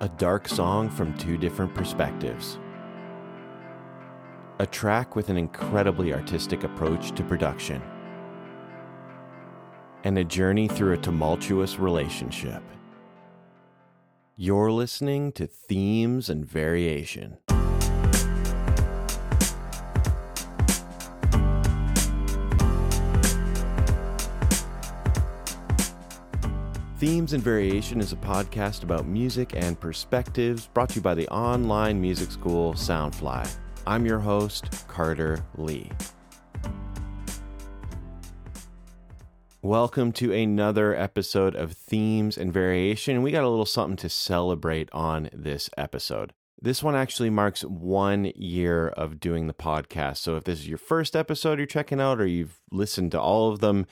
A dark song from two different perspectives. A track with an incredibly artistic approach to production. And a journey through a tumultuous relationship. You're listening to Themes and Variation. Themes and Variation is a podcast about music and perspectives brought to you by the online music school Soundfly. I'm your host, Carter Lee. Welcome to another episode of Themes and Variation. We got a little something to celebrate on this episode. This one actually marks one year of doing the podcast. So if this is your first episode you're checking out or you've listened to all of them,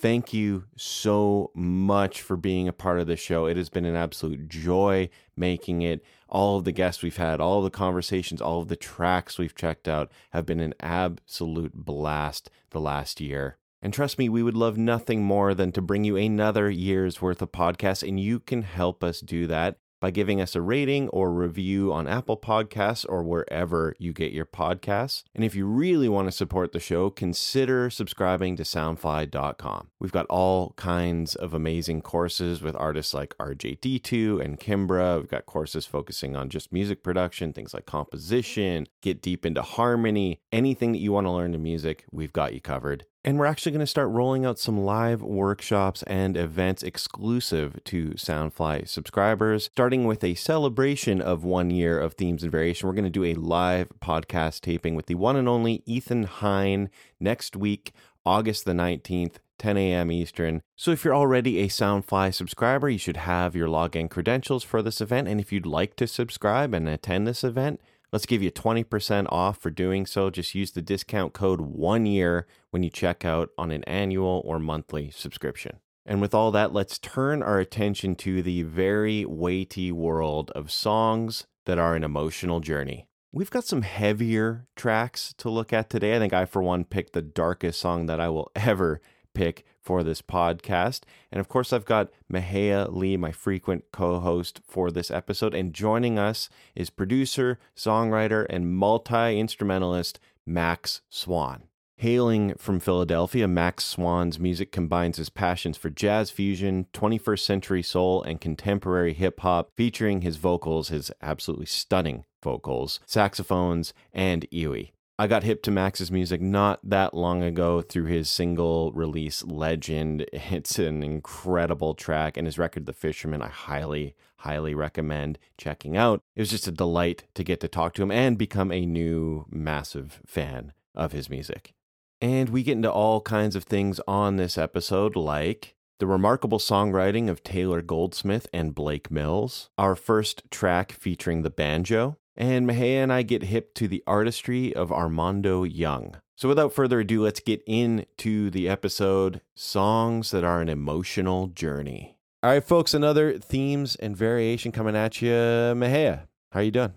thank you so much for being a part of the show. It has been an absolute joy making it. All of the guests we've had, all of the conversations, all of the tracks we've checked out have been an absolute blast the last year. And trust me, we would love nothing more than to bring you another year's worth of podcasts, and you can help us do that by giving us a rating or review on Apple Podcasts or wherever you get your podcasts. And if you really want to support the show, consider subscribing to soundfly.com. We've got all kinds of amazing courses with artists like RJD2 and Kimbra. We've got courses focusing on just music production, things like composition, get deep into harmony, anything that you want to learn in music, we've got you covered. And we're actually going to start rolling out some live workshops and events exclusive to Soundfly subscribers, starting with a celebration of one year of themes and variation. We're going to do a live podcast taping with the one and only Ethan Hein next week, August the 19th. 10 a.m. Eastern. So, if you're already a Soundfly subscriber, you should have your login credentials for this event. And if you'd like to subscribe and attend this event, Let's give you 20% off for doing so. Just use the discount code one year when you check out on an annual or monthly subscription. And with all that, let's turn our attention to the very weighty world of songs that are an emotional journey. We've got some heavier tracks to look at today. I think I, for one, picked the darkest song that I will ever pick for this podcast. And of course, I've got Mahea Lee, my frequent co host for this episode. And joining us is producer, songwriter, and multi instrumentalist Max Swan. Hailing from Philadelphia, Max Swan's music combines his passions for jazz fusion, 21st century soul, and contemporary hip hop, featuring his vocals, his absolutely stunning vocals, saxophones, and EWI. I got hip to Max's music not that long ago through his single release Legend. It's an incredible track, and his record, The Fisherman, I highly, highly recommend checking out. It was just a delight to get to talk to him and become a new massive fan of his music. And we get into all kinds of things on this episode, like the remarkable songwriting of Taylor Goldsmith and Blake Mills, our first track featuring the banjo, and Mahea and I get hip to the artistry of Armando Young. So without further ado, let's get into the episode Songs That Are an Emotional Journey. All right, folks, another themes and variation coming at you. Mahea, how you doing?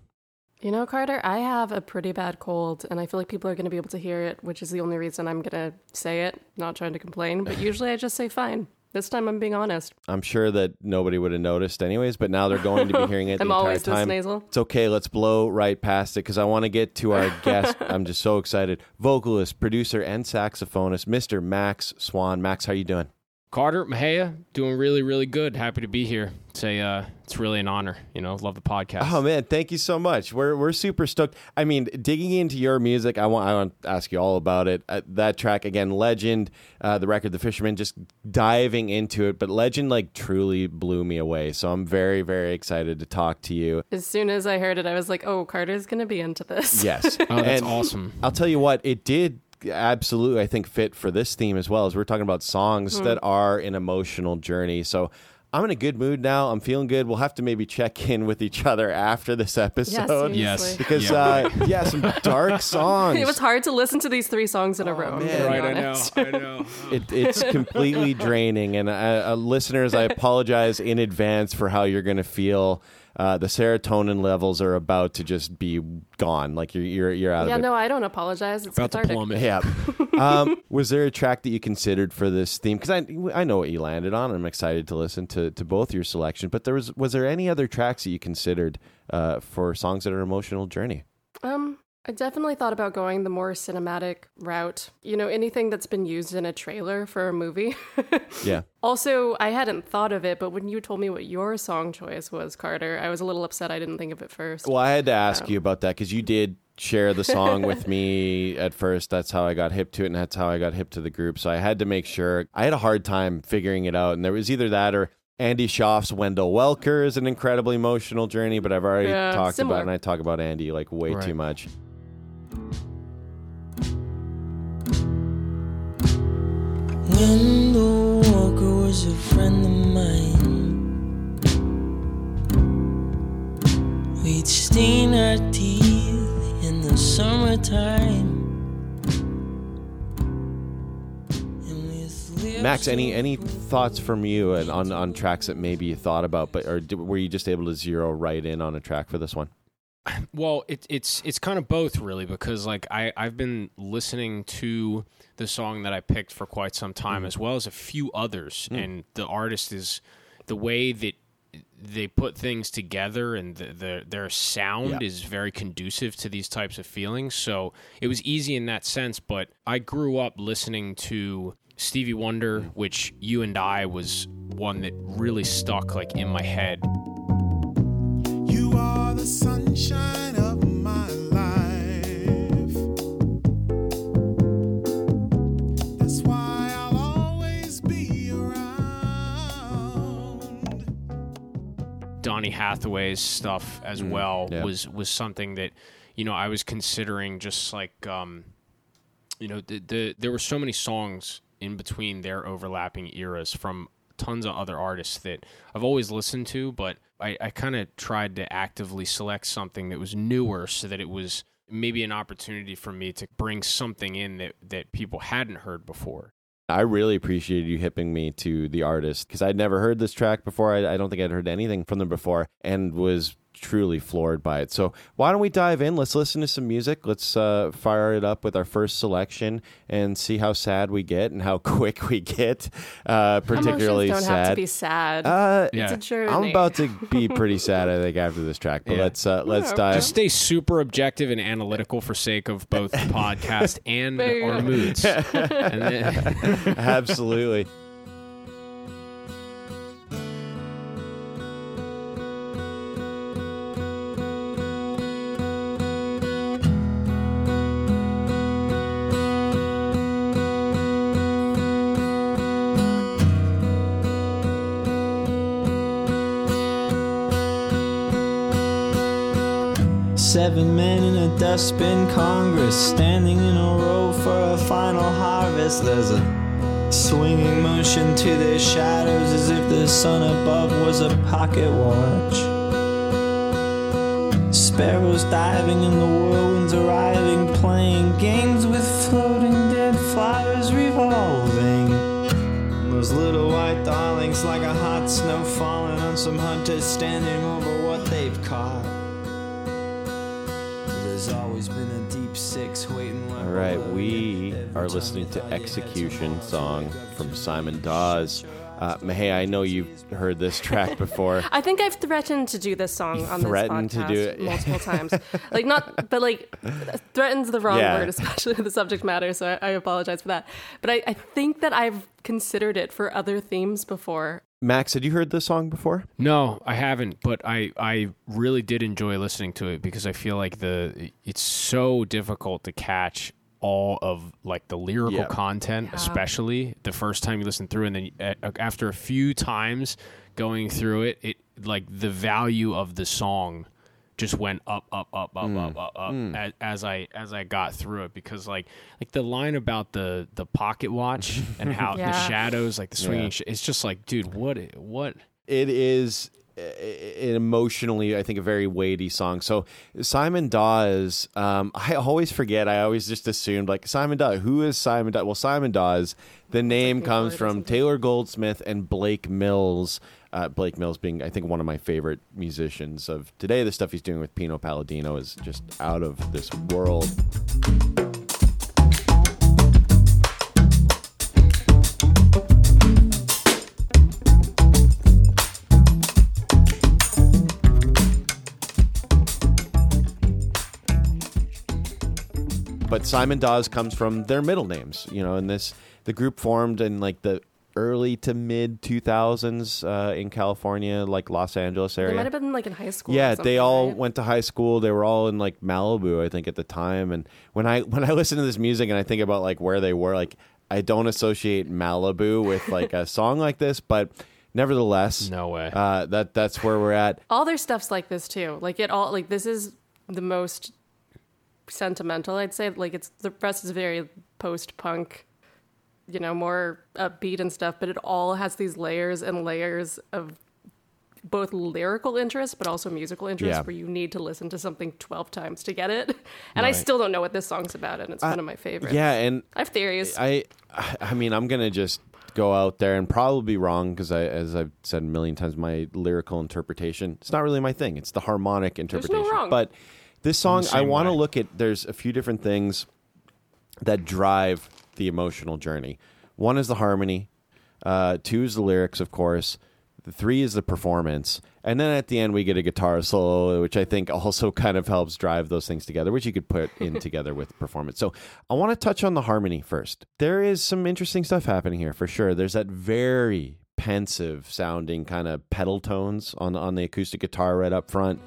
You know, Carter, I have a pretty bad cold, and I feel like people are going to be able to hear it, which is the only reason I'm going to say it, not trying to complain. But usually I just say fine. This time I'm being honest. I'm sure that nobody would have noticed anyways, but now they're going to be hearing it the I'm entire always this time. nasal. It's okay. Let's blow right past it because I want to get to our guest. I'm just so excited. Vocalist, producer, and saxophonist, Mr. Max Swan. Max, how you doing? Carter Mahea, doing really, really good. Happy to be here. It's a, uh, it's really an honor. You know, love the podcast. Oh man, thank you so much. We're we're super stoked. I mean, digging into your music, I want I want to ask you all about it. Uh, that track again, Legend, uh, the record, The Fisherman, just diving into it. But Legend like truly blew me away. So I'm very very excited to talk to you. As soon as I heard it, I was like, oh, Carter's going to be into this. Yes, Oh, that's And awesome. I'll tell you what, it did absolutely, I think, fit for this theme as well. As we're talking about songs that are an emotional journey. So I'm in a good mood now. I'm feeling good. We'll have to maybe check in with each other after this episode. Yes. seriously. Because, Yeah. uh, yeah, some dark songs. It was hard to listen to these three songs in a row. I'm man. Right, I know. I know. It, it's completely draining. And uh, uh, listeners, I apologize in advance for how you're going to feel uh, the serotonin levels are about to just be gone. Like you're you're you're out Yeah, of it. Yeah, no, I don't apologize. It's About to cathartic. plummet. Yeah. um, was there a track that you considered for this theme? Because I I know what you landed on. I'm excited to listen to, to both your selection. But there was was there any other tracks that you considered uh, for songs that are emotional journey? Um, I definitely thought about going the more cinematic route. You know, anything that's been used in a trailer for a movie. Yeah. also, I hadn't thought of it, but when you told me what your song choice was, Carter, I was a little upset I didn't think of it first. Well, I had to ask um, you about that because you did share the song with me at first. That's how I got hip to it, and that's how I got hip to the group. So I had to make sure. I had a hard time figuring it out, and there was either that or Andy Shauf's Wendell Walker is an incredibly emotional journey. But I've already Yeah, talked similar. about, it, and I talk about Andy like way Right. too much. Wendell Walker was a friend of mine. We'd stain our teeth in the summertime. And with lips Max, any any thoughts from you and on on tracks that maybe you thought about, but or were you just able to zero right in on a track for this one? Well, it, it's it's kind of both really because like I I've been listening to the song that I picked for quite some time mm-hmm. as well as a few others, hmm. and the artist is the way that they put things together and the, the, their sound Yeah. is very conducive to these types of feelings. So it was easy in that sense. But I grew up listening to Stevie Wonder, hmm. which you and I was one that really stuck like in my head. Hathaway's stuff as well yeah. was was something that you know I was considering just like um you know the, the there were so many songs in between their overlapping eras from tons of other artists that I've always listened to but I, I kind of tried to actively select something that was newer so that it was maybe an opportunity for me to bring something in that that people hadn't heard before I really appreciated you hipping me to the artist because I'd never heard this track before. I, I don't think I'd heard anything from them before and was truly floored by it. So, why don't we dive in? Let's listen to some music. Let's uh, fire it up with our first selection and see how sad we get and how quick we get. Uh, particularly Emotions don't sad. have to be sad. uh, Yeah. It's a journey. I'm about to be pretty sad, I think, after this track. But Yeah. let's uh, let's Yeah, dive. just stay super objective and analytical for sake of both the podcast and our go. moods. and then, Absolutely. Men in Congress standing in a row for a final harvest. There's a swinging motion to their shadows as if the sun above was a pocket watch. Sparrows diving in the whirlwinds arriving, playing games with floating dead flowers revolving. Those little white darlings, like a hot snow falling on some hunters standing over what they've caught. All right, below we you. Every are time listening you to thought you Execution song from Simon. Dawes. Uh, Mahea, I know you've heard this track before. I think I've threatened to do this song You on this threatened to podcast do it. multiple times. Like not, but like threatens the wrong Yeah. word, especially the subject matter. So I, I apologize for that. But I, I think that I've considered it for other themes before. Max, had you heard this song before? no, I haven't, but I, I really did enjoy listening to it because I feel like the it's so difficult to catch all of like the lyrical Yeah. content, Yeah. especially the first time you listen through, and then uh, after a few times going through it, it like the value of the song just went up, up, up, up, up, mm. up, up mm. as, as I as I got through it because like like the line about the the pocket watch and how the shadows like the swinging, Yeah. sh- it's just like dude, what what It is uh, an emotionally, I think, a very weighty song. So Simon Dawes, um, I always forget. I always just assumed like Simon Dawes. Who is Simon Dawes? Well, Simon Dawes. The name comes from. Taylor Goldsmith and Blake Mills. Uh, Blake Mills being, I think, one of my favorite musicians of today. The stuff he's doing with Pino Palladino is just out of this world. but Simon Dawes comes from their middle names, you know, and this the group formed in like the early to mid 2000s uh, in California, like Los Angeles They area. might have been like in high school. yeah, something, they all right? went to high school. They were all in like Malibu, I think, at the time. And when I when I listen to this music and I think about like where they were, like I don't associate Malibu with like a song like this, but nevertheless, No way. Uh, that that's where we're at. all their stuff's like this too. Like it all like this is the most sentimental, I'd say. Like it's the rest is very post punk, you know, more upbeat and stuff, but it all has these layers and layers of both lyrical interest but also musical interest Yeah. where you need to listen to something 12 times to get it. And I still don't know what this song's about and it's one of my favorites. Yeah, and I have theories. I, I mean, I'm gonna just go out there and probably be wrong because I, as I've said a million times, my lyrical interpretation it's not really my thing. It's the harmonic interpretation. wrong. But this song, I want to look at. There's a few different things that drive the emotional journey. One is the harmony. Uh, two is the lyrics, of course. The three is the performance, and then at the end we get a guitar solo, which I think also kind of helps drive those things together, which you could put in together with performance. So I want to touch on the harmony first. There is some interesting stuff happening here for sure. There's that very pensive sounding kind of pedal tones on on the acoustic guitar right up front.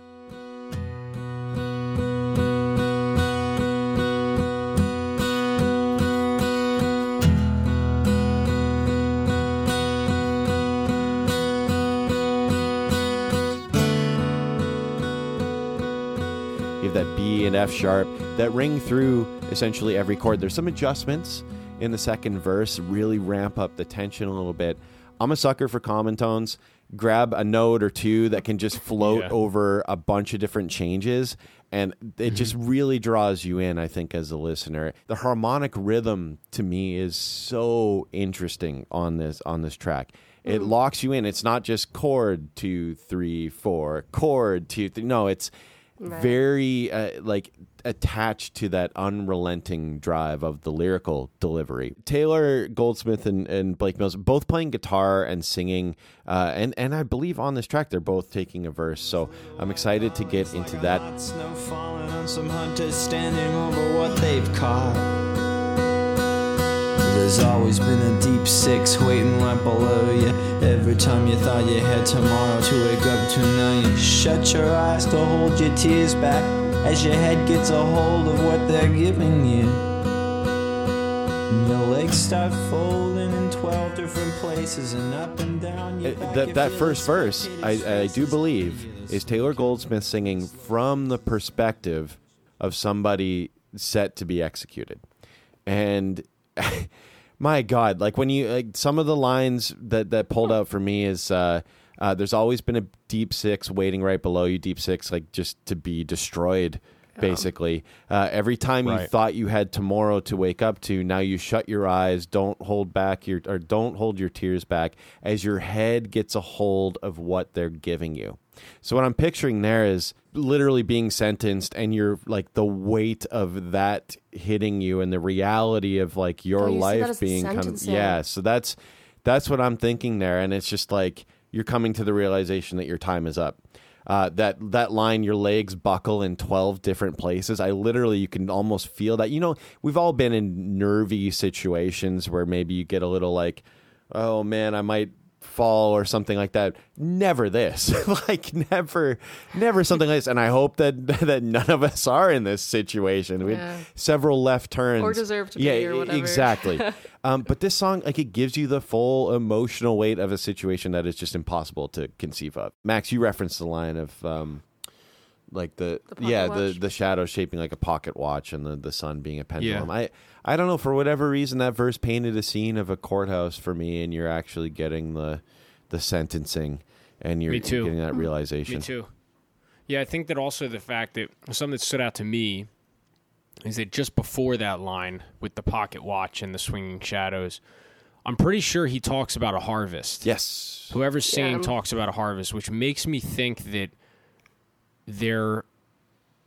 You have that B and F sharp that ring through essentially every chord. There's some adjustments in the second verse, really ramp up the tension a little bit. I'm a sucker for common tones. Grab a note or two that can just float Yeah. over a bunch of different changes, and it mm-hmm. just really draws you in, I think, as a listener. The harmonic rhythm to me is so interesting on this on this track. It mm-hmm. locks you in. It's not just chord two, three, four, chord two, three. No, it's Right. very uh, like attached to that unrelenting drive of the lyrical delivery. Taylor Goldsmith and, and Blake Mills both playing guitar and singing, uh, and and I believe on this track they're both taking a verse. So I'm excited to get into that. There's always been a deep six waiting right below you. Every time you thought you had tomorrow to wake up to, now you shut your eyes to hold your tears back as your head gets a hold of what they're giving you. And your legs start folding in 12 different places and up and down your Uh, back. that that first verse, I, I do believe, is Taylor Goldsmith singing from the perspective of somebody set to be executed, and my God, like when you like some of the lines that that pulled out for me is. Uh, uh, there's always been a deep six waiting right below you, deep six, like just to be destroyed, basically. Uh, every time you thought you had tomorrow to wake up to, now you shut your eyes, don't hold back your or don't hold your tears back as your head gets a hold of what they're giving you. So what I'm picturing there is literally being sentenced and you're like the weight of that hitting you and the reality of like your Oh, you life being kind of yeah, so that's that's what I'm thinking there and it's just like you're coming to the realization that your time is up. Uh, that that line, your legs buckle in twelve different places. I literally, you can almost feel that. You know, we've all been in nervy situations where maybe you get a little like, oh man, I might fall or something like that. Never this, like never, never something like this. And I hope that that none of us are in this situation. We Yeah. had several left turns Or deserve to be, yeah, or e- whatever. exactly. um, but this song, like, it gives you the full emotional weight of a situation that is just impossible to conceive of. Max, you referenced the line of, um, like the, The yeah the watch? the shadow shaping like a pocket watch and the the sun being a pendulum. Yeah. I I don't know for whatever reason that verse painted a scene of a courthouse for me, and you're actually getting the the sentencing. and you're too. getting that realization. Me too. Yeah, I think that also the fact that something that stood out to me is that just before that line with the pocket watch and the swinging shadows, I'm pretty sure he talks about a harvest. Yes. Whoever's singing Yeah. talks about a harvest, which makes me think that they're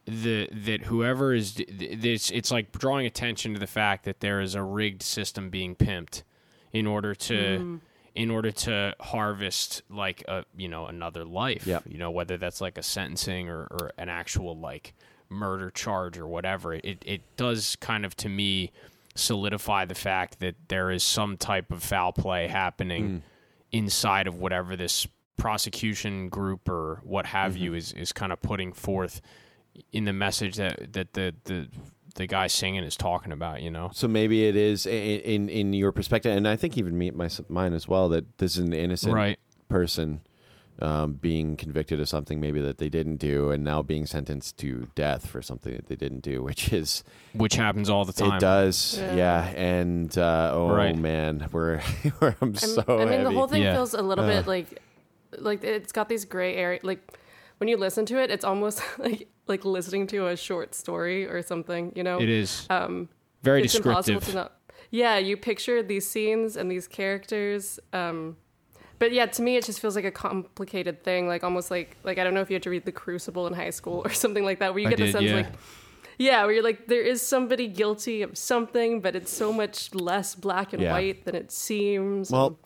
the that whoever is th- it's it's like drawing attention to the fact that there is a rigged system being pimped in order to mm. in order to harvest like a you know another life Yep. you know whether that's like a sentencing or, or an actual like murder charge or whatever. It it does kind of to me solidify the fact that there is some type of foul play happening mm. inside of whatever this prosecution group or what have you is is kind of putting forth in the message that that the the the guy singing is talking about you know So maybe it is i- in in your perspective, and I think even me, my, mine as well, that this is an innocent Right. person um, being convicted of something maybe that they didn't do, and now being sentenced to death for something that they didn't do, which is which happens all the time it does, Yeah. yeah. And uh, oh Right. man, we're, we're I'm I'm- so I mean, the whole thing Yeah. feels a little Uh. bit like, like it's got these gray area. Like when you listen to it, it's almost like like listening to a short story or something. You know, it is um very it's impossible descriptive to not. Yeah, you picture these scenes and these characters. Um, but yeah, to me, it just feels like a complicated thing. Like almost like like I don't know if you had to read The Crucible in high school or something like that, where you I get the sense yeah. like. Yeah, where you're like, there is somebody guilty of something, but it's so much less black and Yeah. white than it seems. well,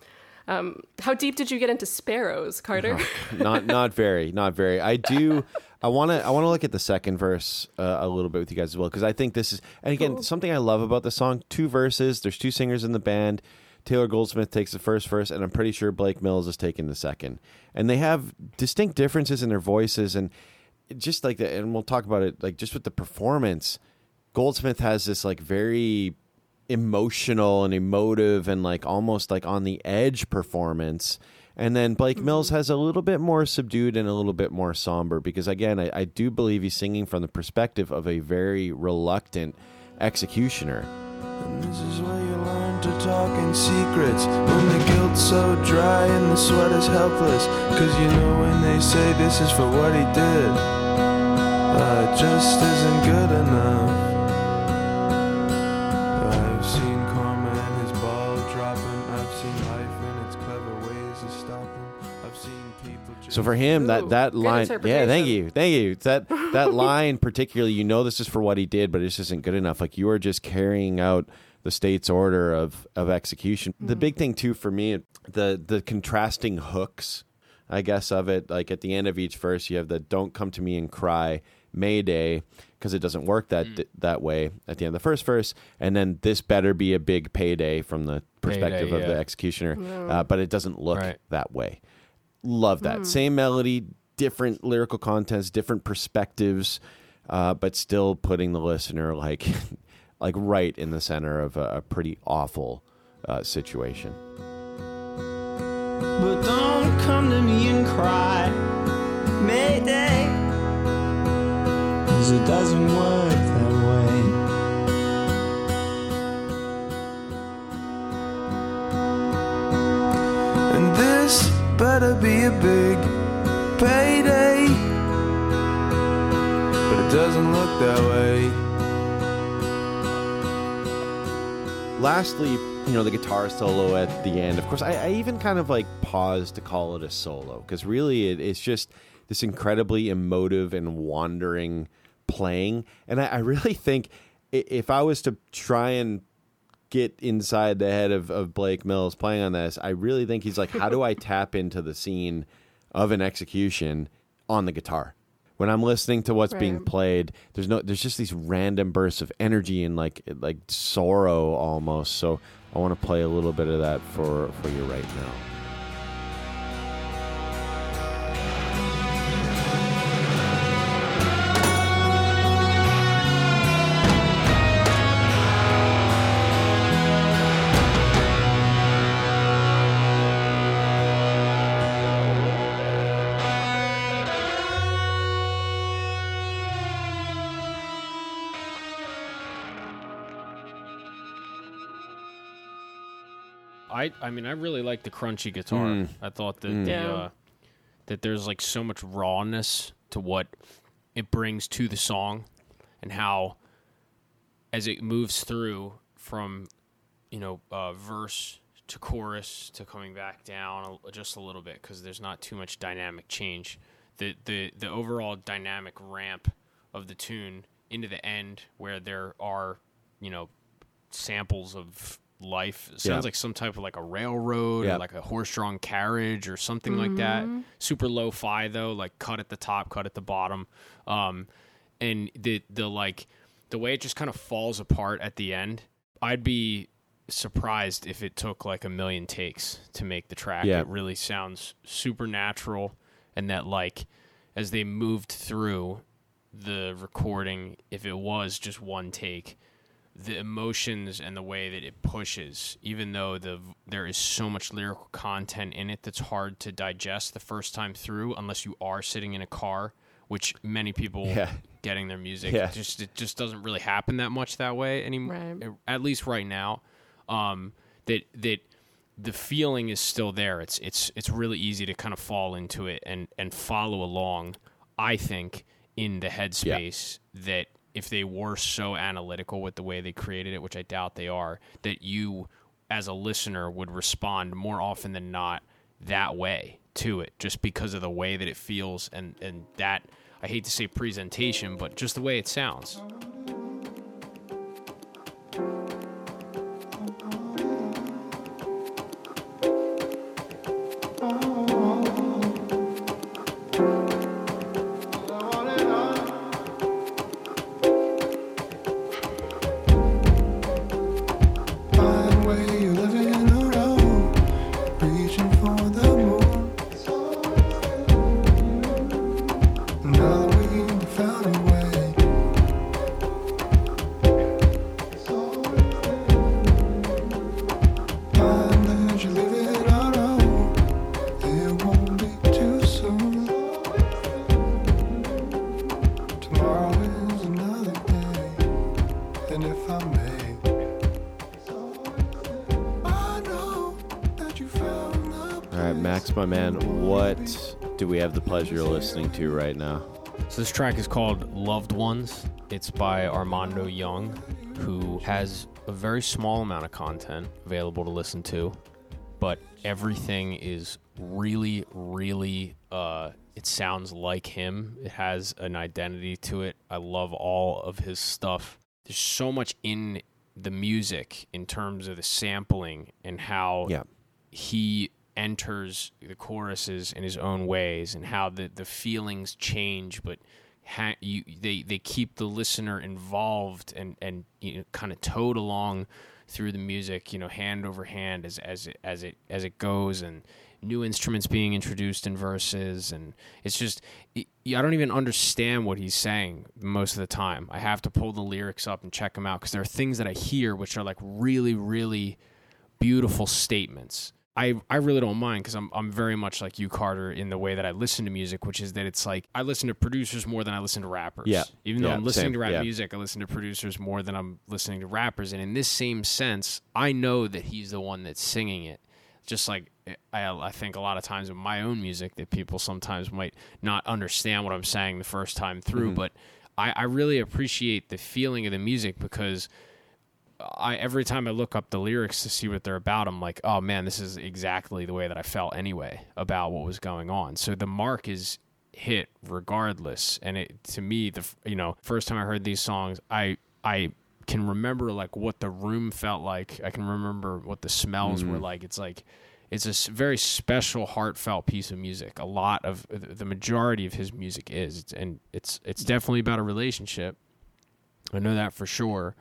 How deep did you get into sparrows, Carter? not not very, not very. I do. I want to. I want to look at the second verse uh, a little bit with you guys as well because I think this is. And again, something I love about the song: two verses. There's two singers in the band. Taylor Goldsmith takes the first verse, and I'm pretty sure Blake Mills is taking the second. And they have distinct differences in their voices, and just like that. And we'll talk about it, like just with the performance. Goldsmith has this like very emotional and emotive and like almost like on the edge performance. And then Blake Mills has a little bit more subdued and a little bit more somber because again, I, I do believe he's singing from the perspective of a very reluctant executioner. And this is where you learn to talk in secrets When the guilt's so dry and the sweat is helpless Cause you know when they say this is for what he did uh, It just isn't good enough So for him, that Ooh, that good line, yeah, thank you, thank you. That that line particularly, you know, this is for what he did, but it just isn't good enough. Like you are just carrying out the state's order of of execution. The big thing too for me, the the contrasting hooks, I guess of it. Like at the end of each verse, you have the "Don't come to me and cry." Mayday, because it doesn't work that that way at the end of the first verse, and then this better be a big payday from the perspective Payday, of the yeah. executioner, uh, but it doesn't look Right. that way love that. Same melody different lyrical contents different perspectives uh, but still putting the listener like like right in the center of a, a pretty awful uh, situation. But don't come to me and cry. Mayday. Cause it doesn't work better be a big payday. But it doesn't look that way. Lastly you know the guitar solo at the end. Of course i, I even kind of like paused to call it a solo because really it, it's just this incredibly emotive and wandering playing. And i, I really think if i was to try and get inside the head of, of blake mills playing on this i really think he's like how do i tap into the scene of an execution on the guitar when I'm listening to what's being played, there's no there's just these random bursts of energy and like like sorrow almost. So I want to play a little bit of that for for you right now. I I mean I really like the crunchy guitar. Mm. I thought that Mm. the uh, that there's like so much rawness to what it brings to the song and how as it moves through from you know uh, verse to chorus to coming back down just a little bit because there's not too much dynamic change the the the overall dynamic ramp of the tune into the end where there are you know samples of life it sounds Yeah. like some type of like a railroad Yeah. or like a horse-drawn carriage or something like that super lo-fi though like cut at the top cut at the bottom um and the the like the way it just kind of falls apart at the end i'd be surprised if it took like a million takes to make the track Yeah. it really sounds supernatural and that like as they moved through the recording if it was just one take the emotions and the way that it pushes even though the there is so much lyrical content in it that's hard to digest the first time through unless you are sitting in a car which many people Yeah. getting their music Yeah. just it just doesn't really happen that much that way anymore Right. at least right now um that that the feeling is still there it's it's it's really easy to kind of fall into it and and follow along i think in the headspace that if they were so analytical with the way they created it which i doubt they are that you as a listener would respond more often than not that way to it just because of the way that it feels and and that i hate to say presentation but just the way it sounds Max, my man, what do we have the pleasure of listening to right now? So this track is called Loved Ones. It's by Armando Young, who has a very small amount of content available to listen to, but everything is really, really uh it sounds like him. It has an identity to it. I love all of his stuff. There's so much in the music in terms of the sampling and how Yeah. he enters the choruses in his own ways and how the, the feelings change but ha- you, they, they keep the listener involved and, and you know, kind of towed along through the music you know hand over hand as, as, it, as, it, as it goes and new instruments being introduced in verses and it's just it, I don't even understand what he's saying most of the time I have to pull the lyrics up and check them out because there are things that I hear which are like really really beautiful statements. I, I really don't mind because I'm, I'm very much like you, Carter, in the way that I listen to music, which is that it's like I listen to producers more than I listen to rappers. Yeah. Even though Yeah, I'm listening same. to rap Yeah. music, I listen to producers more than I'm listening to rappers. And in this same sense, I know that he's the one that's singing it. Just like I, I think a lot of times in my own music that people sometimes might not understand what I'm saying the first time through, Mm-hmm. but I, I really appreciate the feeling of the music because I every time I look up the lyrics to see what they're about, I'm like, oh man, this is exactly the way that I felt anyway about what was going on. So the mark is hit regardless, and it to me the you know first time I heard these songs, I I can remember like what the room felt like. I can remember what the smells were mm-hmm. like. It's like it's a very special, heartfelt piece of music. A lot of the majority of his music is, and it's it's definitely about a relationship. I know that for sure.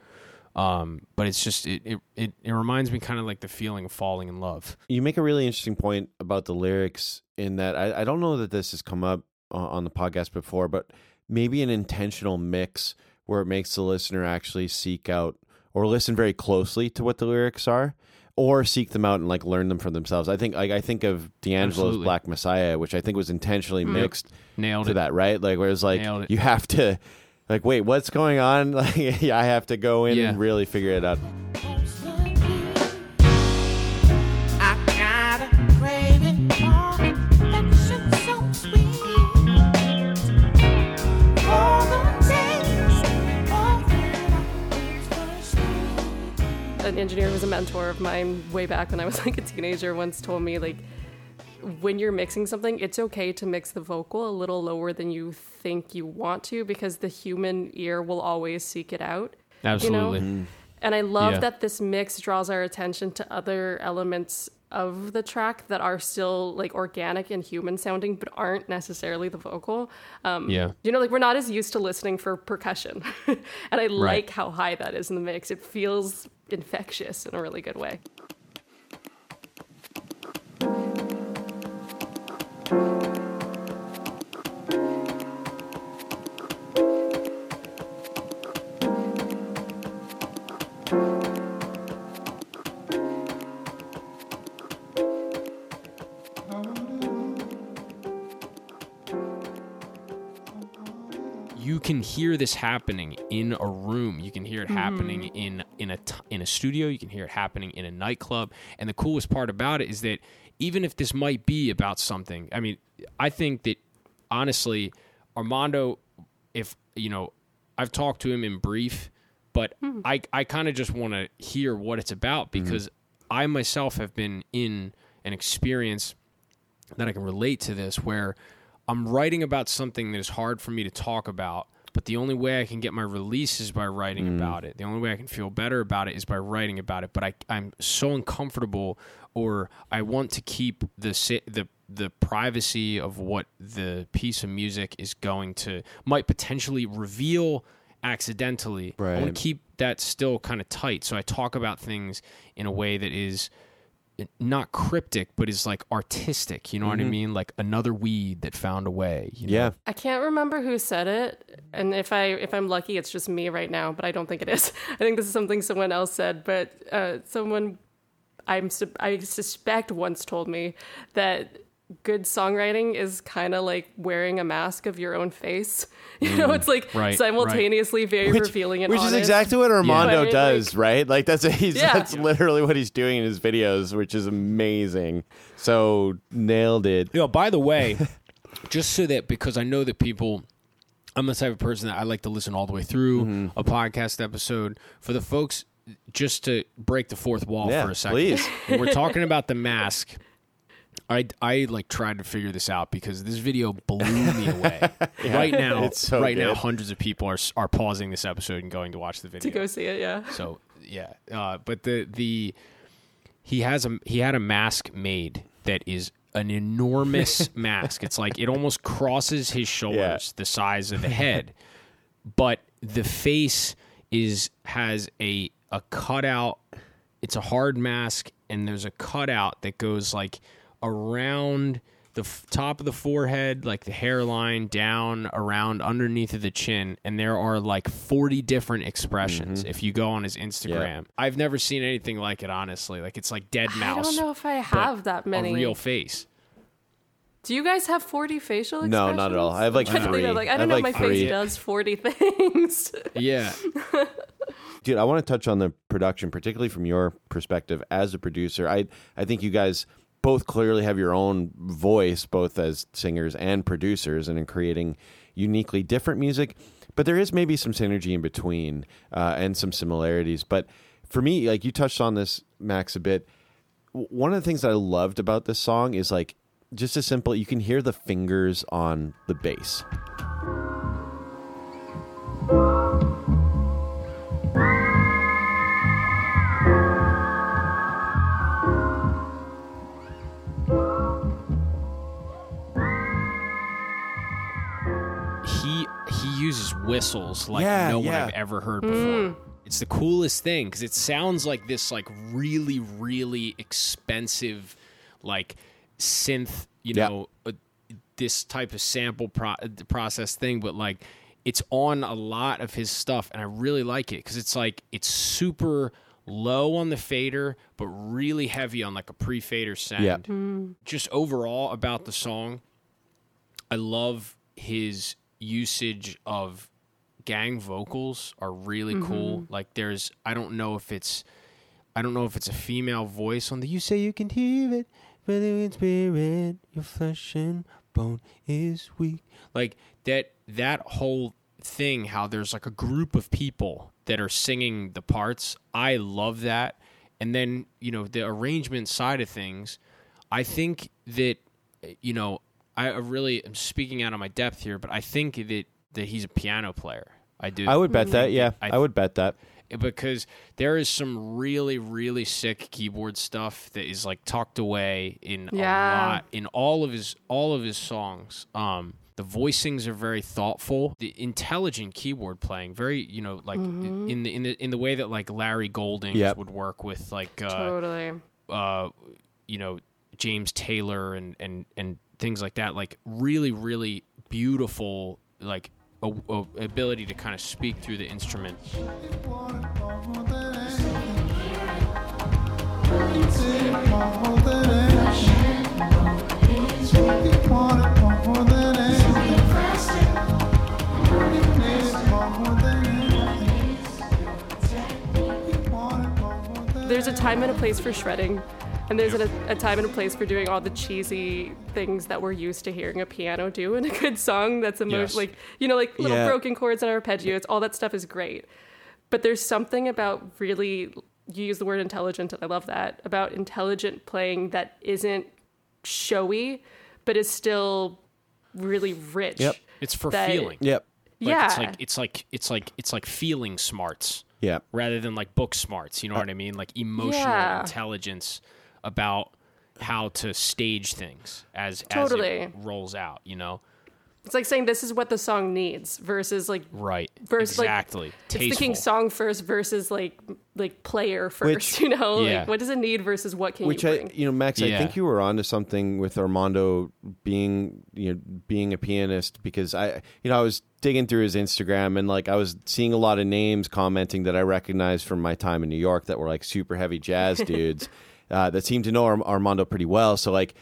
Um, but it's just it, it, it, it reminds me kind of like the feeling of falling in love. You make a really interesting point about the lyrics in that I, I don't know that this has come up uh, on the podcast before, but maybe an intentional mix where it makes the listener actually seek out or listen very closely to what the lyrics are or seek them out and like learn them for themselves. I think like I think of D'Angelo's Absolutely. Black Messiah, which I think was intentionally mixed Nailed to it. that, right? Like where it's like you have to like, wait, what's going on? Like, I have to go in yeah. and really figure it out. An engineer who was a mentor of mine way back when I was like a teenager once told me like when you're mixing something, it's okay to mix the vocal a little lower than you think you want to because the human ear will always seek it out. Absolutely. And I love Yeah. that this mix draws our attention to other elements of the track that are still like organic and human sounding, but aren't necessarily the vocal. Um, Yeah. You know, like we're not as used to listening for percussion. and I like how high that is in the mix. It feels infectious in a really good way. You can hear this happening in a room. You can hear it mm-hmm. happening in in a t- in a studio. You can hear it happening in a nightclub. And the coolest part about it is that even if this might be about something, I mean, I think that honestly, Armando, if you know, I've talked to him in brief, but hmm. I I kind of just want to hear what it's about mm-hmm. because I myself have been in an experience that I can relate to this where I'm writing about something that is hard for me to talk about, but the only way I can get my release is by writing mm. about it. The only way I can feel better about it is by writing about it. But I, I'm so uncomfortable, or I want to keep the the the privacy of what the piece of music is going to might potentially reveal accidentally. I want to keep that still kind of tight. So I talk about things in a way that is not cryptic, but is like artistic. You know what I mean? Like another weed that found a way. You know? Yeah. I can't remember who said it, and if I if I'm lucky, it's just me right now. But I don't think it is. I think this is something someone else said. But uh, someone I'm I suspect once told me that good songwriting is kind of like wearing a mask of your own face. You know, it's like Right, simultaneously very revealing and which is exactly what Armando But it, does, like- right? Like that's he's Yeah. that's literally what he's doing in his videos, which is amazing. So nailed it. Yo, by the way, just so that because I know that people, I'm the type of person that I like to listen all the way through Mm-hmm. a podcast episode. For the folks, just to break the fourth wall Yeah, for a second, please. we're talking about the mask. I, I like tried to figure this out because this video blew me away. right now, it's so right now, hundreds of people are are pausing this episode and going to watch the video. to go see it. Yeah. So yeah, uh, but the the he has a he had a mask made that is an enormous mask. It's like it almost crosses his shoulders, the size of the head, but the face is has a a cutout. It's a hard mask, and there's a cutout that goes like around the f- top of the forehead, like the hairline, down around underneath of the chin, and there are like 40 different expressions. Mm-hmm. If you go on his Instagram, I've never seen anything like it. Honestly, like it's like deadmau5. I don't know if I have that many. A real face. Do you guys have 40 facial expressions? No, not at all. I have, like, I'm trying to think three. of, like, I I don't have, know. like, my three. face does 40 things. Yeah, Dude, I want to touch on the production, particularly from your perspective as a producer. I I think you guys both clearly have your own voice, both as singers and producers, and in creating uniquely different music. But there is maybe some synergy in between uh, and some similarities. But for me, like you touched on this, Max, a bit. One of the things that I loved about this song is like just as simple. You can hear the fingers on the bass. Uses whistles like Yeah, no one yeah. I've ever heard before. It's the coolest thing because it sounds like this like really really expensive like synth you Yeah. know uh, this type of sample pro- uh, process thing, but like it's on a lot of his stuff, and I really like it because it's like it's super low on the fader, but really heavy on like a pre fader sound. Yeah. Just overall about the song, I love his usage of gang vocals are really mm-hmm. cool. Like there's I don't know if it's I don't know if it's a female voice on the you say you can hear it, but in spirit, your flesh and bone is weak. Like that that whole thing, how there's like a group of people that are singing the parts. I love that. and then you know the arrangement side of things, I think that you know I I really am speaking out of my depth here, but I think that that he's a piano player. I do. I would bet that. Yeah, I- I would bet that. because there is some really really sick keyboard stuff that is like tucked away in Yeah. a lot in all of his all of his songs um the voicings are very thoughtful the intelligent keyboard playing very you know like in the in the in the way that like Larry Golding Yep. would work with like uh Totally. uh, you know James Taylor and and and things like that. Like really, really beautiful, like a, a ability to kind of speak through the instrument. There's a time and a place for shredding, and there's a, a time and a place for doing all the cheesy things that we're used to hearing a piano do in a good song. That's emo- Yes. like you know, like little Yeah. broken chords and arpeggios. All that stuff is great, but there's something about really you use the word intelligent, and I love that about intelligent playing that isn't showy, but is still really rich. Yep. It's for That- feeling. Yep. Like, yeah, It's like it's like it's like it's like feeling smarts Yep. rather than like book smarts. You know what I mean? Like emotional Yeah. intelligence about how to stage things as as Totally. it rolls out. You know, it's like saying this is what the song needs versus like right? Versus, like, exactly. it's thinking Tasteful. song first versus like like player first. Which- you know, Yeah. like what does it need versus what can Which you I, bring? you know, Max, I think you were onto something with Armando being, you know, being a pianist because I, you know, I was digging through his Instagram and like I was seeing a lot of names commenting that I recognized from my time in New York that were like super heavy jazz dudes uh, that seem to know Arm- Armando pretty well. So like.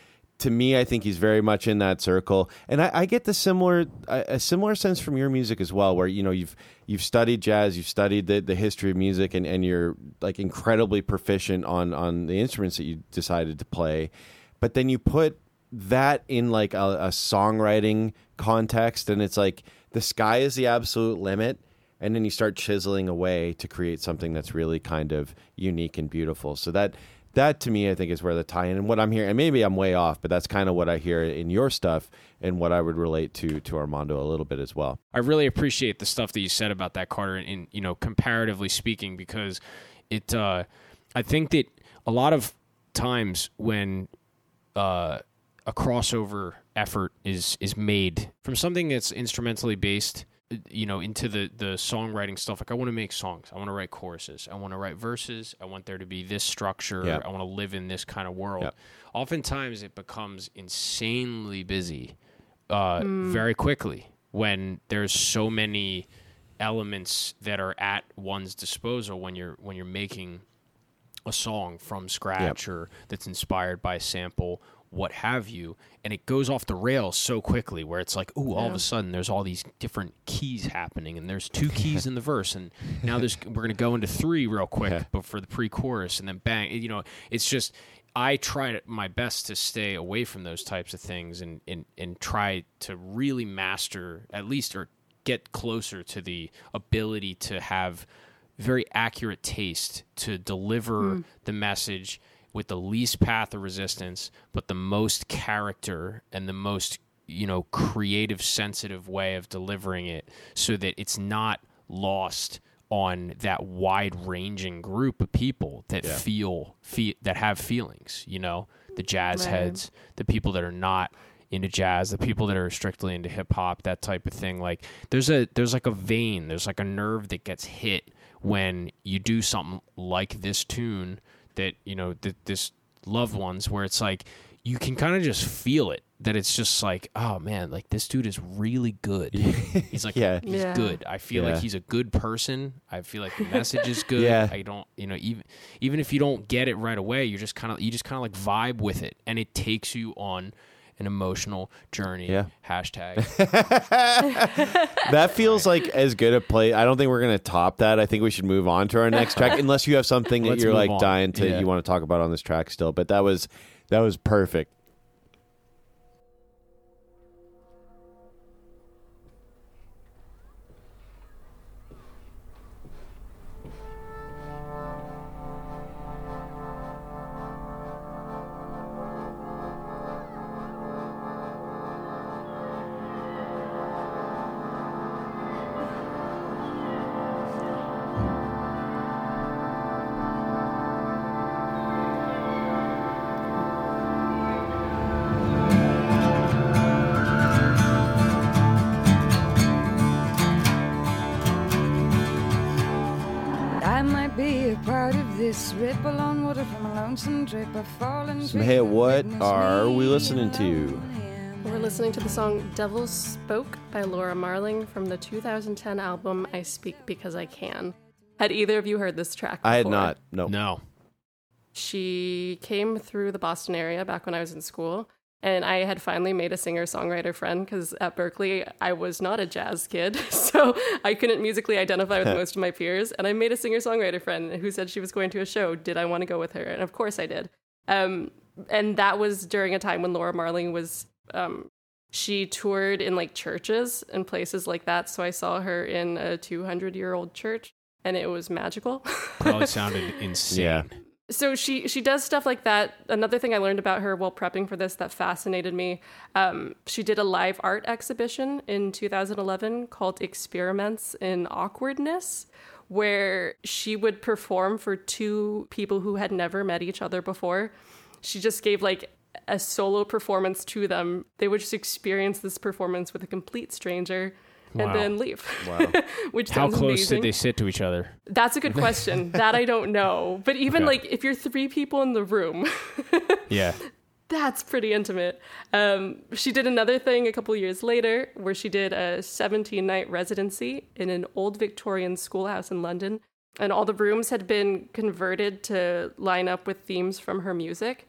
To me, I think he's very much in that circle, and I, I get the similar a similar sense from your music as well, where you know you've you've studied jazz, you've studied the, the history of music, and, and you're like incredibly proficient on on the instruments that you decided to play, but then you put that in like a, a songwriting context, and it's like the sky is the absolute limit, and then you start chiseling away to create something that's really kind of unique and beautiful. So that that to me, I think, is where the tie-in and what I'm hearing. And maybe I'm way off, but that's kind of what I hear in your stuff and what I would relate to to Armando a little bit as well. I really appreciate the stuff that you said about that Carter and you know comparatively speaking because it uh I think that a lot of times when uh a crossover effort is is made from something that's instrumentally based you know into the the songwriting stuff. Like I want to make songs. I want to write choruses. I want to write verses. I want there to be this structure. Yeah. I want to live in this kind of world. Yep. oftentimes it becomes insanely busy uh, very quickly when there's so many elements that are at one's disposal when you're when you're making a song from scratch or that's inspired by a sample what have you and it goes off the rails so quickly where it's like ooh all of a sudden there's all these different keys happening and there's two keys in the verse and now there's we're going to go into three real quick Yeah. but for the pre-chorus and then bang you know it's just I try my best to stay away from those types of things and, and, and try to really master at least or get closer to the ability to have very accurate taste to deliver hmm. the message with the least path of resistance but the most character and the most you know creative sensitive way of delivering it so that it's not lost on that wide ranging group of people that feel, feel that have feelings you know? The jazz Right. heads the people that are not into jazz the people that are strictly into hip hop that type of thing. Like there's a there's like a vein there's like a nerve that gets hit when you do something like this tune that you know that this loved ones where it's like you can kind of just feel it that it's just like oh man like this dude is really good he's like Yeah. he's Yeah. good i feel Yeah. like he's a good person i feel like the message is good Yeah. i don't you know even even if you don't get it right away you're just kind of you just kind of like vibe with it and it takes you on an emotional journey Yeah. hashtag That feels like as good a play. I don't think we're gonna top that. I think we should move on to our next track, unless you have something that Let's you're move like on. dying to Yeah. you want to talk about on this track still. But that was that was perfect. Listening to? We're listening to the song Devil Spoke by Laura Marling from the 2010 album I Speak Because I Can. Had either of you heard this track? I had not. No. No. She came through the Boston area back when I was in school, and I had finally made a singer songwriter friend because at Berklee I was not a jazz kid, so I couldn't musically identify with most of my peers. And I made a singer songwriter friend who said she was going to a show. Did I want to go with her? And of course I did. Um, and that was during a time when Laura Marling was. Um, she toured in like churches and places like that. So I saw her in a 200 year old church, and it was magical. Probably sounded insane. Yeah. so she she does stuff like that another thing i learned about her while prepping for this that fascinated me um, she did a live art exhibition in 2011 called experiments in awkwardness where she would perform for two people who had never met each other before she just gave like a solo performance to them they would just experience this performance with a complete stranger and Wow. then leave Wow. which How close amazing. did they sit to each other? That's a good question. that I don't know. But even Okay. like if you're three people in the room, Yeah. that's pretty intimate. Um, she did another thing a couple years later where she did a 17 night residency in an old Victorian schoolhouse in London. And all the rooms had been converted to line up with themes from her music.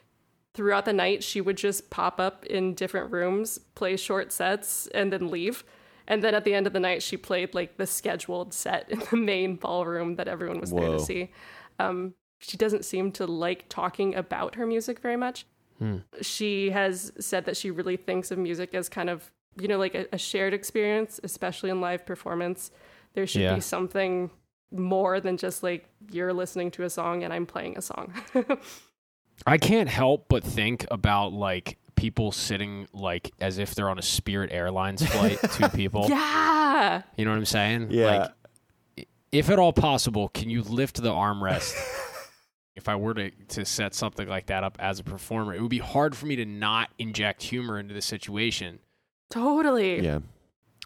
Throughout the night, she would just pop up in different rooms, play short sets, and then leave. And then at the end of the night, she played like the scheduled set in the main ballroom that everyone was there to see. Um, she doesn't seem to like talking about her music very much. She has said that she really thinks of music as kind of, you know, like a, a shared experience, especially in live performance. There should Yeah. be something more than just like you're listening to a song and I'm playing a song. I can't help but think about like people sitting like as if they're on a Spirit Airlines flight, two people. yeah. You know what I'm saying? Yeah. Like, if at all possible, can you lift the armrest? if I were to, to set something like that up as a performer, it would be hard for me to not inject humor into the situation. Totally. Yeah.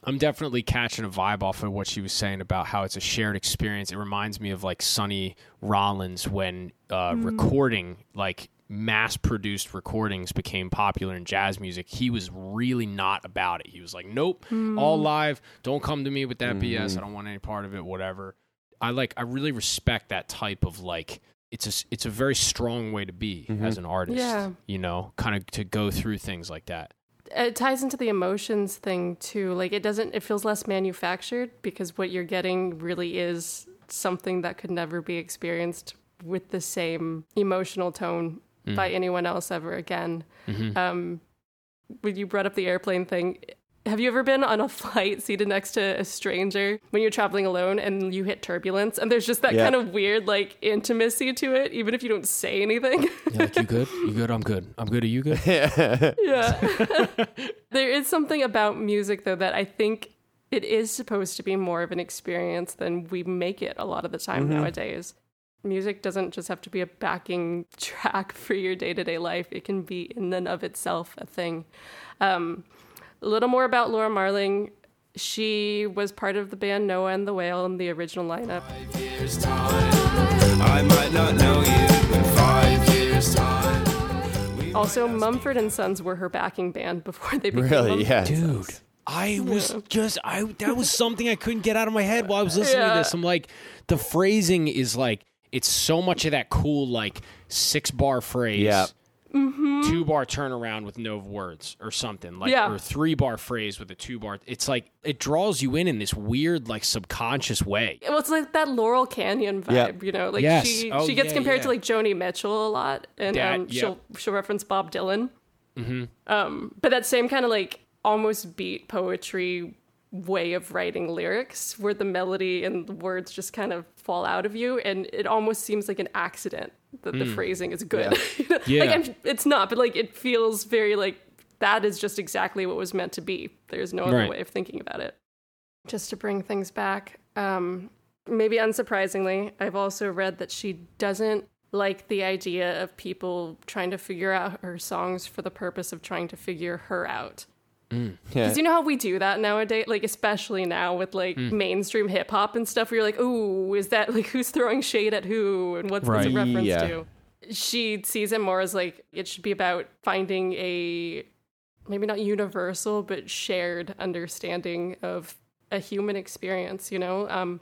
I'm definitely catching a vibe off of what she was saying about how it's a shared experience. It reminds me of like Sonny Rollins when uh, mm-hmm. recording, like mass produced recordings, became popular in jazz music. He was really not about it. He was like, nope, mm. all live. Don't come to me with that BS. I mm-hmm. don't want any part of it, whatever. I like, I really respect that type of like, it's a, it's a very strong way to be mm-hmm. as an artist, Yeah. you know, kind of to go through things like that. It ties into the emotions thing too like it doesn't it feels less manufactured because what you're getting really is something that could never be experienced with the same emotional tone by anyone else ever again. Um when you brought up the airplane thing have you ever been on a flight seated next to a stranger when you're traveling alone and you hit turbulence and there's just that Yeah. kind of weird like intimacy to it even if you don't say anything You're like, you good? You good? I'm good. I'm good. Are you good? Yeah. there is something about music, though, that I think it is supposed to be more of an experience than we make it a lot of the time nowadays. Music doesn't just have to be a backing track for your day to day life, it can be in and of itself a thing. Um, a little more about Laura Marling. She was part of the band Noah and the Whale in the original lineup. I might not know you in five years' time. Also, Mumford and Sons were her backing band before they became Really? Mumford Yeah. Dude, I was just I that was something I couldn't get out of my head while I was listening to this. I'm like, the phrasing is like it's so much of that cool like six bar phrase. Yeah. Two bar turnaround with no words or something like Yeah. or three bar phrase with a two bar. It's like it draws you in in this weird like subconscious way. Well, it's like that Laurel Canyon vibe, Yeah. you know. Like Yes. she Oh, she gets yeah, compared to like Joni Mitchell a lot, and That- um, yeah. she'll she'll reference Bob Dylan. Mm-hmm. Um, but that same kind of like almost beat poetry way of writing lyrics, where the melody and the words just kind of fall out of you, and it almost seems like an accident that the phrasing is good. Hmm. Yeah. like I'm, it's not, but like it feels very like that is just exactly what was meant to be. There's no other Right. way of thinking about it just to bring things back. Um, maybe unsurprisingly, I've also read that she doesn't like the idea of people trying to figure out her songs for the purpose of trying to figure her out. Mm. Yeah. Because you know how we do that nowadays, like especially now with like mm. mainstream hip hop and stuff. Where you're like, "Ooh, is that like who's throwing shade at who, and what's this a reference Yeah. to?" She sees it more as like it should be about finding a maybe not universal but shared understanding of a human experience. You know, um,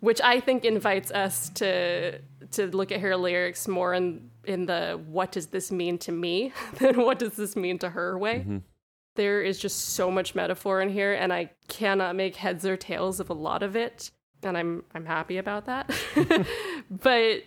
which I think invites us to to look at her lyrics more in in the what does this mean to me than what does this mean to her way. Mm-hmm. There is just so much metaphor in here, and I cannot make heads or tails of a lot of it, and I'm I'm happy about that. but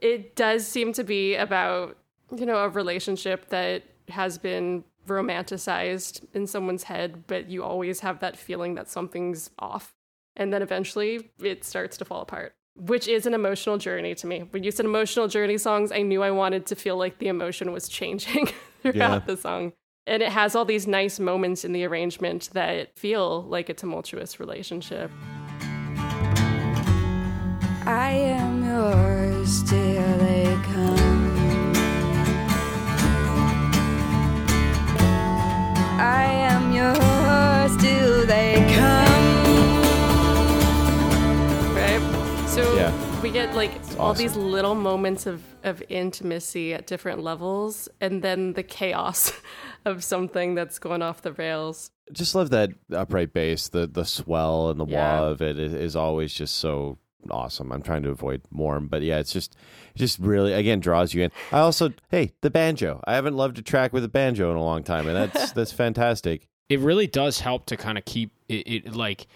it does seem to be about you know a relationship that has been romanticized in someone's head, but you always have that feeling that something's off, and then eventually it starts to fall apart. Which is an emotional journey to me. When you said emotional journey songs, I knew I wanted to feel like the emotion was changing throughout Yeah. the song. And it has all these nice moments in the arrangement that feel like a tumultuous relationship. I am yours till they come. I am yours till they come. right? So Yeah. We get like all awesome. these little moments of, of intimacy at different levels, and then the chaos of something that's going off the rails. just love that upright bass, the the swell and the Yeah. wah of it is, is always just so awesome. I'm trying to avoid warm, but yeah, it's just just really again draws you in. I also hey the banjo. I haven't loved a track with a banjo in a long time, and that's that's fantastic. it really does help to kind of keep it, it like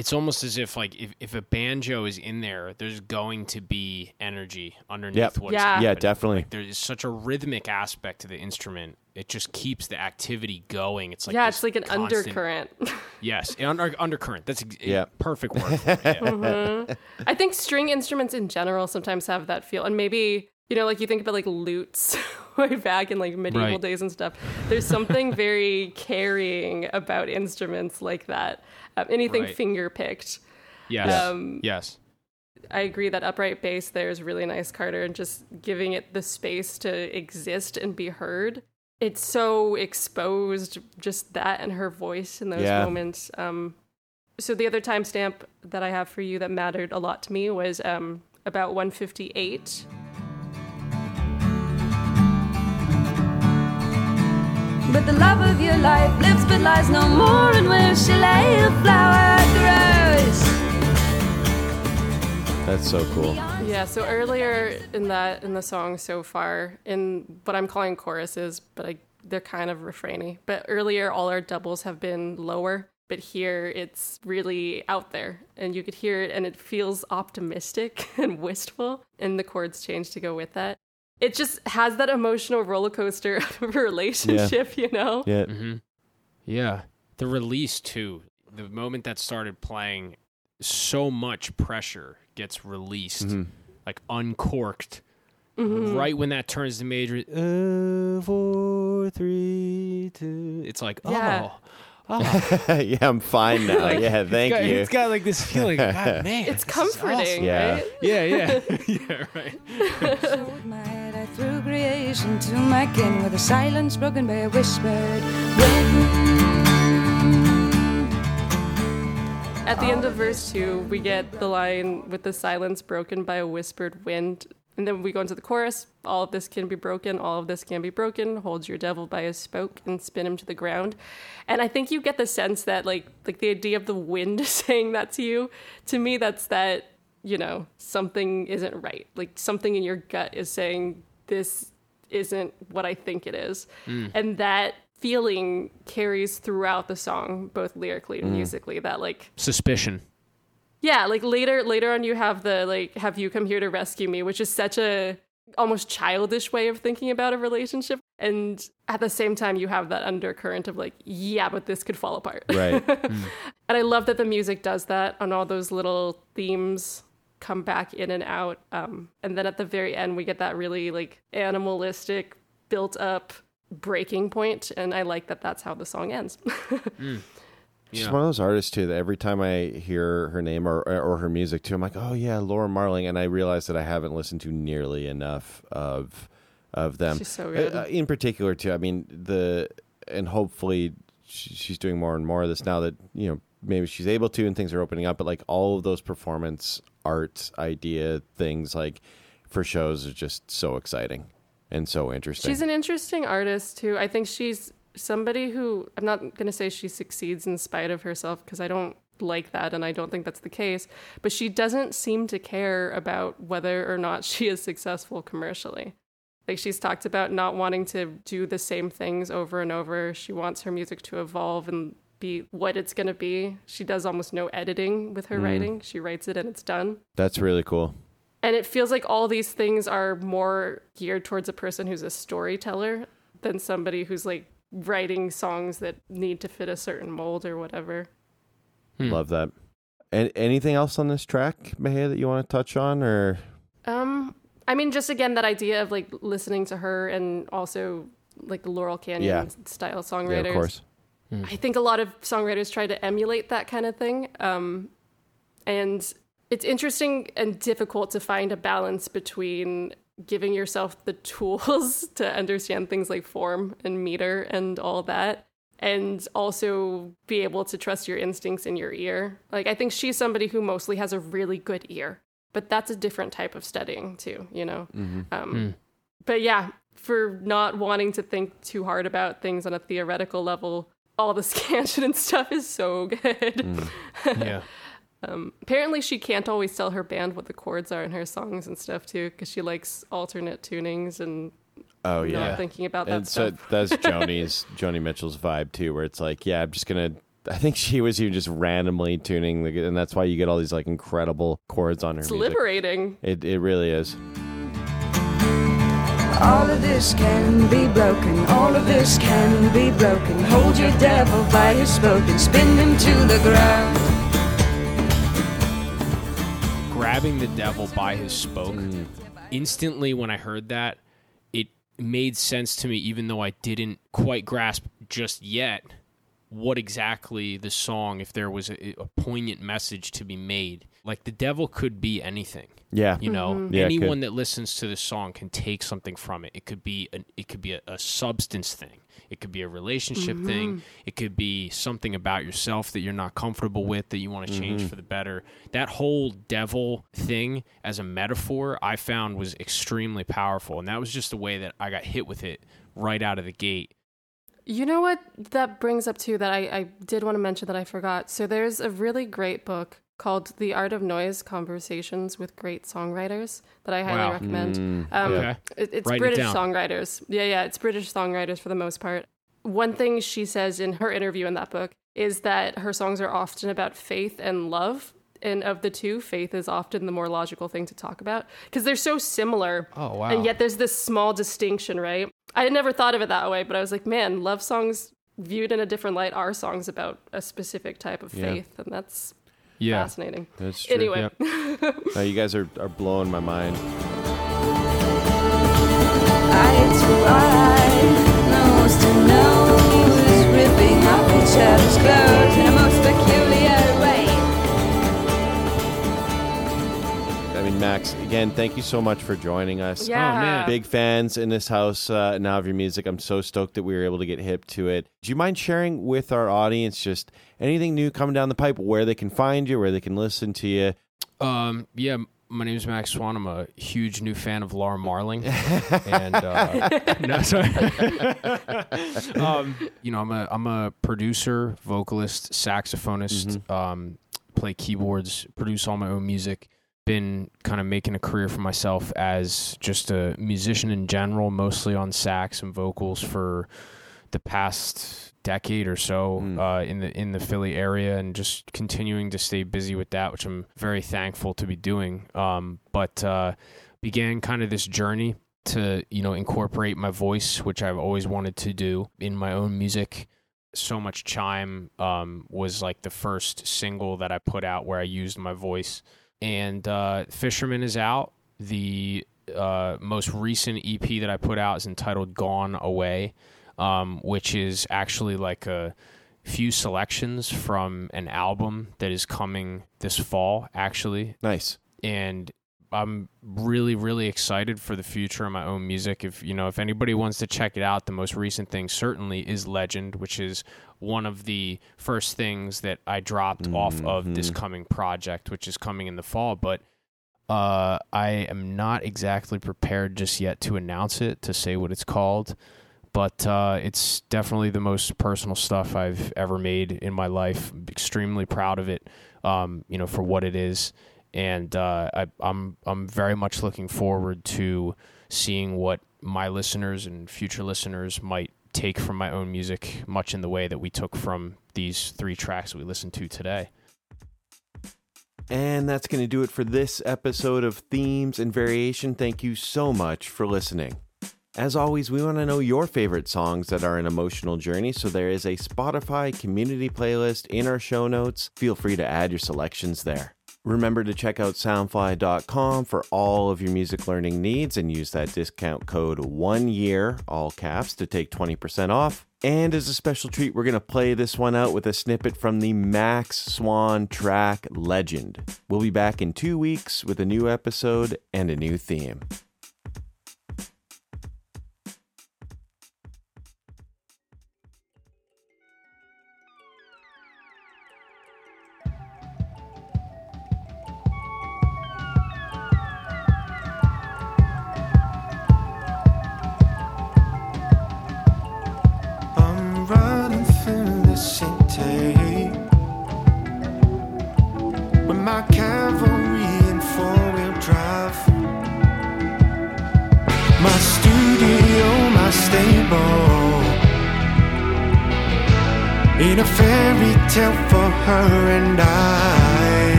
it's almost as if like if, if a banjo is in there there's going to be energy underneath Yep. what's Yeah. happening. Yeah, definitely. Like, there is such a rhythmic aspect to the instrument it just keeps the activity going it's like yeah, it's like an constant- undercurrent. yes under, undercurrent that's ex- Yeah. perfect word for it, yeah. Mm-hmm. I think string instruments in general sometimes have that feel, and maybe you know, like you think about like lutes way back in like medieval Right. days and stuff. There's something very carrying about instruments like that. Um, anything Right. finger picked. yes Um, yes I agree that upright bass there is really nice, Carter, and just giving it the space to exist and be heard. It's so exposed, just that and her voice in those Yeah. moments. Um, so the other timestamp that I have for you that mattered a lot to me was um, about 158. But the love of your life lives but lies no more, and where she lay, a flower grows. That's so cool. Yeah, so earlier in that in the song so far, in what I'm calling choruses, but I they're kind of refrainy. But earlier all our doubles have been lower, but here it's really out there and you could hear it and it feels optimistic and wistful and the chords change to go with that. It just has that emotional roller coaster of a relationship, you know? Yeah, hmm Yeah. The release, too. The moment that started playing, so much pressure gets released, Mm-hmm. like uncorked. Mm-hmm. Right when that turns to major, uh, four, three, two. It's like, Yeah. oh, yeah, I'm fine now. yeah, thank It's got- you. It's got like this feeling. God, man, It's comforting, awesome. Yeah. right? Yeah, yeah, yeah. Right. Hold my head I threw creation to my kin with a silence broken by a whispered wind. At the end of oh. verse two, we get the line with the silence broken by a whispered wind. And then we go into the chorus. All of this can be broken. All of this can be broken. Hold your devil by his spoke and spin him to the ground. And I think you get the sense that, like, like the idea of the wind saying that to you. To me, that's that you know something isn't right. Like something in your gut is saying this isn't what I think it is, hmm. and that feeling carries throughout the song, both lyrically and hmm. musically. That like Suspicion. yeah, like later later on you have the like have you come here to rescue me, which is such a almost childish way of thinking about a relationship. And at the same time you have that undercurrent of like, yeah, but this could fall apart. right. Hmm. and I love that the music does that on all those little themes come back in and out. Um, and then at the very end we get that really like animalistic built up breaking point and I like that that's how the song ends. She's Yeah. one of those artists too that every time I hear her name or or her music too, I'm like, oh yeah, Laura Marling, and I realize that I haven't listened to nearly enough of of them. She's so Uh, good. uh, in particular too. I mean the and hopefully she's doing more and more of this now that you know maybe she's able to and things are opening up. But like all of those performance art idea things like for shows is just so exciting and so interesting. She's an interesting artist too. I think she's somebody who I'm not going to say she succeeds in spite of herself because I don't like that and I don't think that's the case, but she doesn't seem to care about whether or not she is successful commercially. Like she's talked about not wanting to do the same things over and over. She wants her music to evolve and be what it's going to be. She does almost no editing with her writing. She writes it and it's done. That's really cool. And it feels like all these things are more geared towards a person who's a storyteller than somebody who's like writing songs that need to fit a certain mold or whatever. Hmm. Love that. And anything else on this track, Mahea, that you want to touch on, or Um, I mean, just again that idea of like listening to her and also like the Laurel Canyon Yeah. style yeah, of course. I think a lot of songwriters try to emulate that kind of thing. Um, and it's interesting and difficult to find a balance between giving yourself the tools to understand things like form and meter and all that, and also be able to trust your instincts in your ear. Like, I think she's somebody who mostly has a really good ear, but that's a different type of studying, too, you know? Um, But yeah, for not wanting to think too hard about things on a theoretical level, all the scansion and stuff is so good. Mm. yeah. Um, apparently, she can't always tell her band what the chords are in her songs and stuff too, because she likes alternate tunings and Oh yeah. thinking about that and so stuff. that's Joni's Joni Mitchell's vibe too, where it's like, yeah, I'm just gonna. I think she was even just randomly tuning, the, and that's why you get all these like incredible chords on her It's music. liberating. It it really is. All of this can be broken, all of this can be broken. Hold your devil by his spoke and spin him to the ground. grabbing the devil by his spoke. Mm. Instantly, when I heard that, it made sense to me, even though I didn't quite grasp just yet what exactly the song, if there was a, a poignant message to be made. Like the devil could be anything. Yeah. You know, Mm-hmm. Yeah, anyone could. that listens to this song can take something from it. It could be an, it could be a, a substance thing. It could be a relationship Mm-hmm. thing. It could be something about yourself that you're not comfortable with that you want to change Mm-hmm. for the better. That whole devil thing as a metaphor, I found was extremely powerful, and that was just the way that I got hit with it right out of the gate. You know what that brings up too that I, I did want to mention that I forgot. So there's a really great book called The Art of Noise Conversations with Great Songwriters that I highly Wow. recommend. Mm, Um, Okay. it- it's Write British down. songwriters. Yeah, yeah, it's British songwriters for the most part. One thing she says in her interview in that book is that her songs are often about faith and love. And of the two, faith is often the more logical thing to talk about because they're so similar. Oh, wow. And yet there's this small distinction, right? I had never thought of it that way, but I was like, man, love songs viewed in a different light are songs about a specific type of Yeah. faith. And that's Yeah. fascinating. That's true. Anyway, No, you guys are, are blowing my mind. Eye I mean, Max, again, thank you so much for joining us. yeah. man. Big fans in this house uh, now of your music. I'm so stoked that we were able to get hip to it. Do you mind sharing with our audience just anything new coming down the pipe, where they can find you, where they can listen to you? Um, yeah, my name is Max Swan. I'm a huge new fan of Laura Marling, and uh, no, sorry. um, you know, I'm a I'm a producer, vocalist, saxophonist. Um, play keyboards, produce all my own music. Been kind of making a career for myself as just a musician in general, mostly on sax and vocals for the past decade or so Mm. uh, in the in the Philly area, and just continuing to stay busy with that, which I'm very thankful to be doing. Um, but uh, began kind of this journey to you know incorporate my voice, which I've always wanted to do in my own music. So much chime um, was like the first single that I put out where I used my voice, and uh, Fisherman is out. The uh, most recent EP that I put out is entitled "Gone Away." um, which is actually like a few selections from an album that is coming this fall, actually. Nice. And I'm really really excited for the future of my own music. If you know if anybody wants to check it out, the most recent thing certainly is Legend, which is one of the first things that I dropped off of this coming project, which is coming in the fall. But uh, I am not exactly prepared just yet to announce it to say what it's called. But uh, it's definitely the most personal stuff I've ever made in my life. I'm extremely proud of it, um, you know, for what it is and uh, I, I'm I'm very much looking forward to seeing what my listeners and future listeners might take from my own music, much in the way that we took from these three tracks we listened to today. And that's going to do it for this episode of Themes and Variation. Thank you so much for listening. As always, we want to know your favorite songs that are an emotional journey, so there is a Spotify community playlist in our show notes. Feel free to add your selections there. Remember to check out soundfly.com for all of your music learning needs and use that discount code one year, all caps, to take 20% off. And as a special treat, we're going to play this one out with a snippet from the Max Swan track Legend. We'll be back in two weeks with a new episode and a new theme.